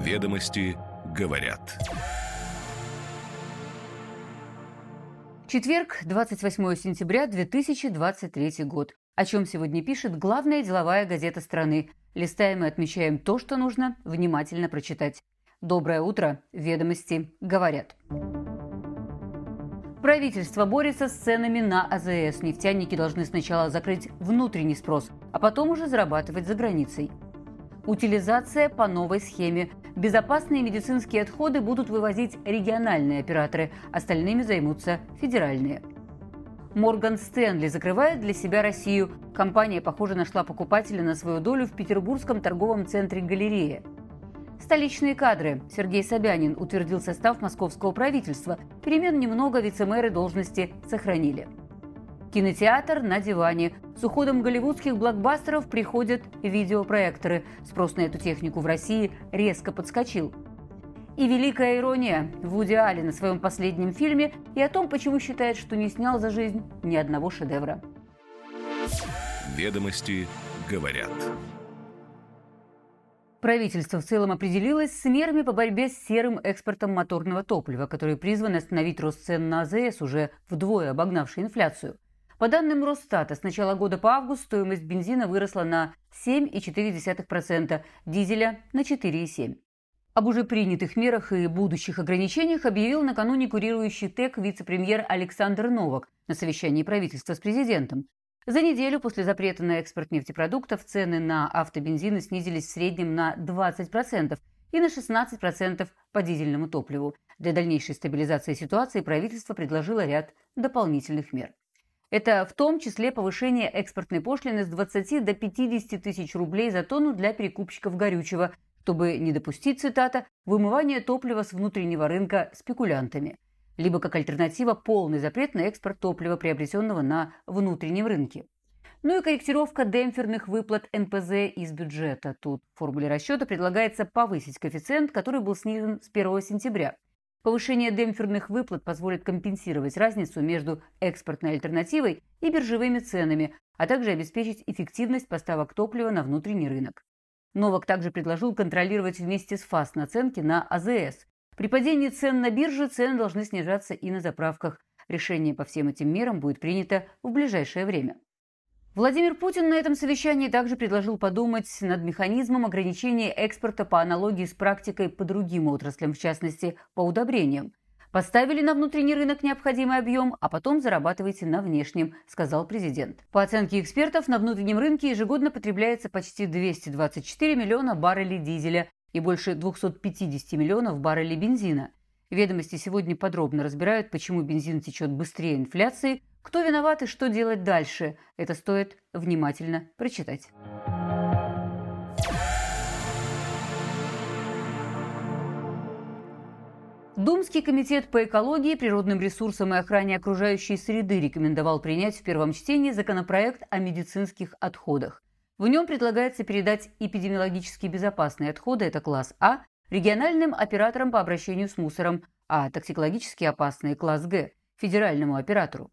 Ведомости говорят. Четверг, 28 сентября 2023 год. О чем сегодня пишет главная деловая газета страны. Листаем и отмечаем то, что нужно внимательно прочитать. Доброе утро. Ведомости говорят. Правительство борется с ценами на АЗС. Нефтяники должны сначала закрыть внутренний спрос, а потом уже зарабатывать за границей. Утилизация по новой схеме. Безопасные медицинские отходы будут вывозить региональные операторы, остальными займутся федеральные. Морган Стэнли закрывает для себя Россию. Компания, похоже, нашла покупателя на свою долю в петербургском торговом центре «Галерея». Столичные кадры. Сергей Собянин утвердил состав московского правительства. Перемен немного, вице-мэры должности сохранили. Кинотеатр на диване. С уходом голливудских блокбастеров приходят видеопроекторы. Спрос на эту технику в России резко подскочил. И великая ирония. Вуди Аллен на своем последнем фильме и о том, почему считает, что не снял за жизнь ни одного шедевра. Ведомости говорят. Правительство в целом определилось с мерами по борьбе с серым экспортом моторного топлива, которые призваны остановить рост цен на АЗС, уже вдвое обогнавший инфляцию. По данным Росстата, с начала года по август стоимость бензина выросла на 7,4%, дизеля – на 4,7%. Об уже принятых мерах и будущих ограничениях объявил накануне курирующий ТЭК вице-премьер Александр Новак на совещании правительства с президентом. За неделю после запрета на экспорт нефтепродуктов цены на автобензины снизились в среднем на 20% и на 16% по дизельному топливу. Для дальнейшей стабилизации ситуации правительство предложило ряд дополнительных мер. Это в том числе повышение экспортной пошлины с 20 до 50 тысяч рублей за тонну для перекупщиков горючего, чтобы не допустить, цитата, «вымывания топлива с внутреннего рынка спекулянтами» либо как альтернатива полный запрет на экспорт топлива, приобретенного на внутреннем рынке. Ну и корректировка демпферных выплат НПЗ из бюджета. Тут в формуле расчета предлагается повысить коэффициент, который был снижен с 1 сентября. Повышение демпферных выплат позволит компенсировать разницу между экспортной альтернативой и биржевыми ценами, а также обеспечить эффективность поставок топлива на внутренний рынок. Новак также предложил контролировать вместе с ФАС наценки на АЗС, при падении цен на бирже цены должны снижаться и на заправках. Решение по всем этим мерам будет принято в ближайшее время. Владимир Путин на этом совещании также предложил подумать над механизмом ограничения экспорта по аналогии с практикой по другим отраслям, в частности, по удобрениям. Поставили на внутренний рынок необходимый объем, а потом зарабатывайте на внешнем, сказал президент. По оценке экспертов, на внутреннем рынке ежегодно потребляется почти 224 миллиона баррелей дизеля, и больше 250 миллионов баррелей бензина. Ведомости сегодня подробно разбирают, почему бензин течет быстрее инфляции, кто виноват и что делать дальше. Это стоит внимательно прочитать. Думский комитет по экологии, природным ресурсам и охране окружающей среды рекомендовал принять в первом чтении законопроект о медицинских отходах. В нем предлагается передать эпидемиологически безопасные отходы, это класс А, региональным операторам по обращению с мусором, а токсикологически опасные класс Г – федеральному оператору.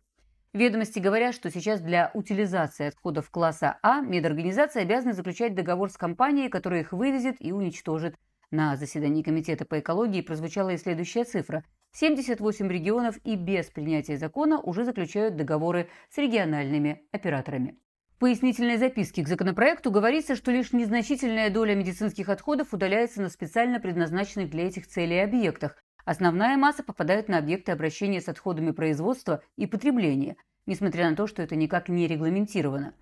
Ведомости говорят, что сейчас для утилизации отходов класса А медорганизация обязана заключать договор с компанией, которая их вывезет и уничтожит. На заседании Комитета по экологии прозвучала и следующая цифра. 78 регионов и без принятия закона уже заключают договоры с региональными операторами. В пояснительной записке к законопроекту говорится, что лишь незначительная доля медицинских отходов удаляется на специально предназначенных для этих целей объектах. Основная масса попадает на объекты обращения с отходами производства и потребления, несмотря на то, что это никак не регламентировано.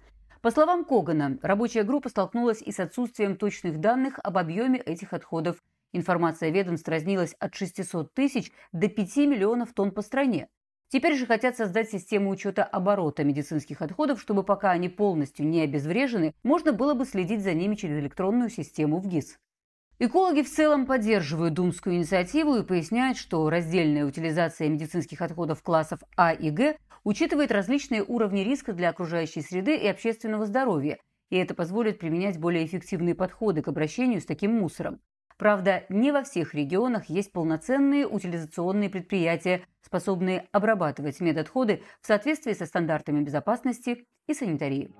По словам Когана, рабочая группа столкнулась и с отсутствием точных данных об объеме этих отходов. Информация ведомств разнилась от 600 тысяч до 5 миллионов тонн по стране. Теперь же хотят создать систему учета оборота медицинских отходов, чтобы пока они полностью не обезврежены, можно было бы следить за ними через электронную систему в ГИС. Экологи в целом поддерживают думскую инициативу и поясняют, что раздельная утилизация медицинских отходов классов А и Г учитывает различные уровни риска для окружающей среды и общественного здоровья, и это позволит применять более эффективные подходы к обращению с таким мусором. Правда, не во всех регионах есть полноценные утилизационные предприятия, способные обрабатывать медотходы в соответствии со стандартами безопасности и санитарии.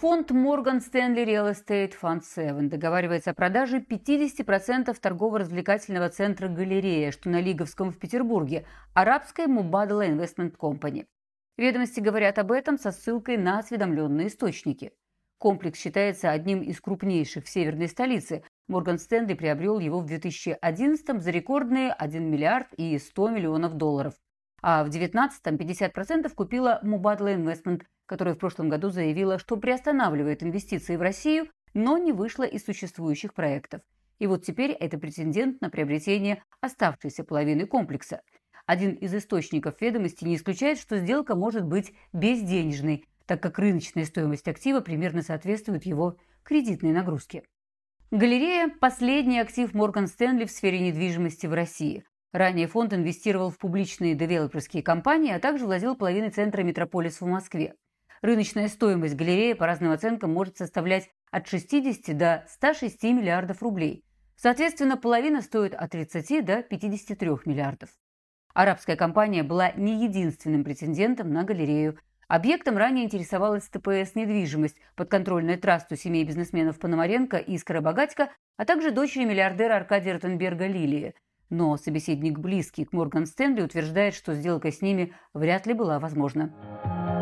Фонд Morgan Stanley Real Estate Fund 7 договаривается о продаже 50% торгово-развлекательного центра «Галерея», что на Лиговском в Петербурге, арабской Mubadala Investment Company. Ведомости говорят об этом со ссылкой на осведомленные источники. Комплекс считается одним из крупнейших в северной столице. Морган Стэнли приобрел его в 2011 за рекордные 1 миллиард и 100 миллионов долларов. А в 2019 50% купила Mubadala Investment которая в прошлом году заявила, что приостанавливает инвестиции в Россию, но не вышла из существующих проектов. И вот теперь это претендент на приобретение оставшейся половины комплекса. Один из источников ведомости не исключает, что сделка может быть безденежной, так как рыночная стоимость актива примерно соответствует его кредитной нагрузке. Галерея – последний актив Морган Стэнли в сфере недвижимости в России. Ранее фонд инвестировал в публичные девелоперские компании, а также владел половиной центра «Метрополис» в Москве. Рыночная стоимость галереи по разным оценкам может составлять от 60 до 106 миллиардов рублей. Соответственно, половина стоит от 30 до 53 миллиардов. Арабская компания была не единственным претендентом на галерею. Объектом ранее интересовалась ТПС «Недвижимость», подконтрольная трасту семей бизнесменов Пономаренко и Скоробогатько, а также дочери миллиардера Аркадия Ротенберга Лилии. Но собеседник, близкий к Морган Стэнли, утверждает, что сделка с ними вряд ли была возможна.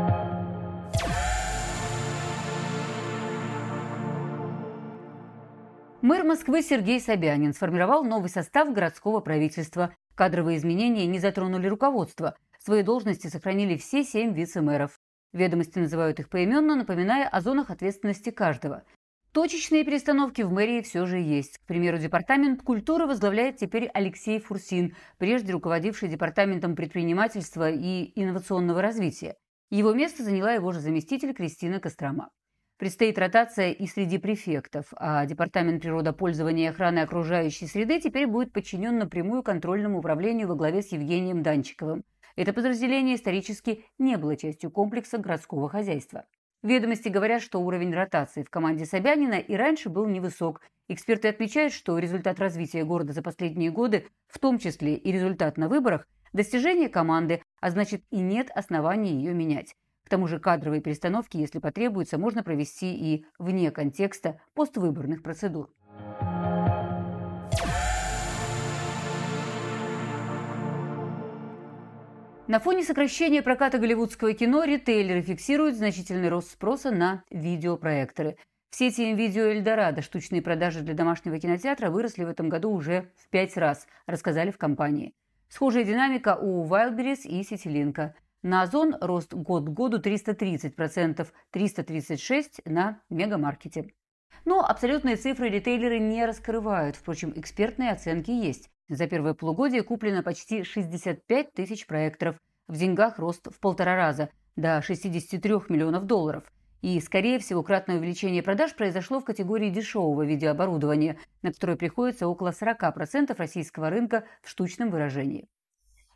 Мэр Москвы Сергей Собянин сформировал новый состав городского правительства. Кадровые изменения не затронули руководство. Свои должности сохранили все семь вице-мэров. Ведомости называют их поименно, напоминая о зонах ответственности каждого. Точечные перестановки в мэрии все же есть. К примеру, департамент культуры возглавляет теперь Алексей Фурсин, прежде руководивший департаментом предпринимательства и инновационного развития. Его место заняла его же заместитель Кристина Кострома. Предстоит ротация и среди префектов, а Департамент природопользования и охраны окружающей среды теперь будет подчинен напрямую контрольному управлению во главе с Евгением Данчиковым. Это подразделение исторически не было частью комплекса городского хозяйства. Ведомости говорят, что уровень ротации в команде Собянина и раньше был невысок. Эксперты отмечают, что результат развития города за последние годы, в том числе и результат на выборах, достижение команды, а значит и нет оснований ее менять. К тому же кадровые перестановки, если потребуется, можно провести и вне контекста поствыборных процедур. На фоне сокращения проката голливудского кино ритейлеры фиксируют значительный рост спроса на видеопроекторы. В сети видео Эльдорадо штучные продажи для домашнего кинотеатра выросли в этом году уже в пять раз, рассказали в компании. Схожая динамика у Wildberries и Ситилинка. На Озон рост год к году 330%, 336% на мегамаркете. Но абсолютные цифры ритейлеры не раскрывают, впрочем, экспертные оценки есть. За первое полугодие куплено почти 65 тысяч проекторов. В деньгах рост в полтора раза, до 63 миллионов долларов. И, скорее всего, кратное увеличение продаж произошло в категории дешевого видеооборудования, на которое приходится около 40% российского рынка в штучном выражении.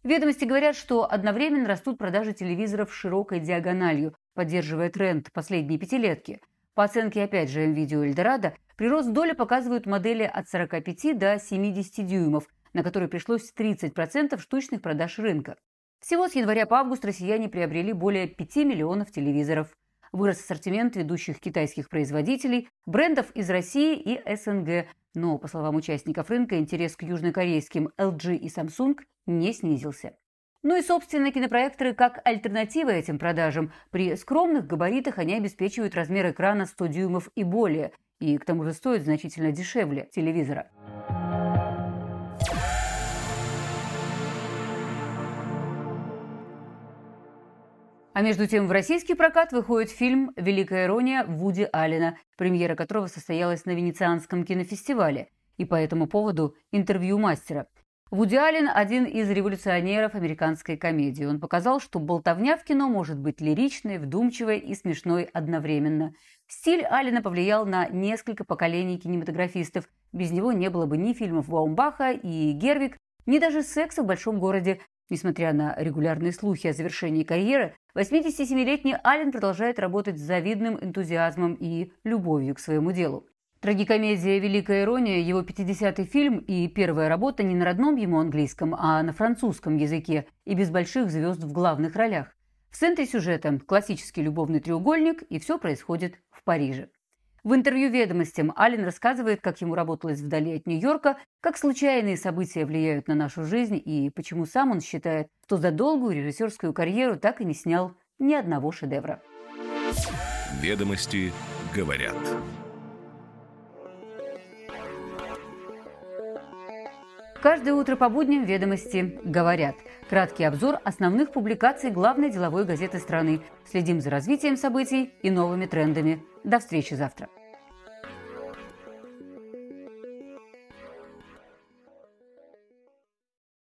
Ведомости говорят, что одновременно растут продажи телевизоров широкой диагональю, поддерживая тренд последней пятилетки. По оценке, опять же, МВидео Эльдорадо, прирост доли показывают модели от 45 до 70 дюймов, на которые пришлось 30% штучных продаж рынка. Всего с января по август россияне приобрели более 5 миллионов телевизоров. Вырос ассортимент ведущих китайских производителей, брендов из России и СНГ, но, по словам участников рынка, интерес к южнокорейским LG и Samsung не снизился. Ну и, собственно, кинопроекторы как альтернатива этим продажам. При скромных габаритах они обеспечивают размер экрана 100 дюймов и более, и к тому же стоят значительно дешевле телевизора. А между тем в российский прокат выходит фильм «Великая ирония» Вуди Аллена, премьера которого состоялась на Венецианском кинофестивале. И по этому поводу интервью мастера. Вуди Аллен – один из революционеров американской комедии. Он показал, что болтовня в кино может быть лиричной, вдумчивой и смешной одновременно. Стиль Аллена повлиял на несколько поколений кинематографистов. Без него не было бы ни фильмов Баумбаха и Гервик, ни даже секса в большом городе. Несмотря на регулярные слухи о завершении карьеры, 87-летний Аллен продолжает работать с завидным энтузиазмом и любовью к своему делу. Трагикомедия «Великая ирония» – его 50-й фильм и первая работа не на родном ему английском, а на французском языке и без больших звезд в главных ролях. В центре сюжета классический любовный треугольник, и все происходит в Париже. В интервью «Ведомостям» Аллен рассказывает, как ему работалось вдали от Нью-Йорка, как случайные события влияют на нашу жизнь и почему сам он считает, что за долгую режиссерскую карьеру так и не снял ни одного шедевра. «Ведомости говорят». Каждое утро по будням «Ведомости» говорят. Краткий обзор основных публикаций главной деловой газеты страны. Следим за развитием событий и новыми трендами. До встречи завтра.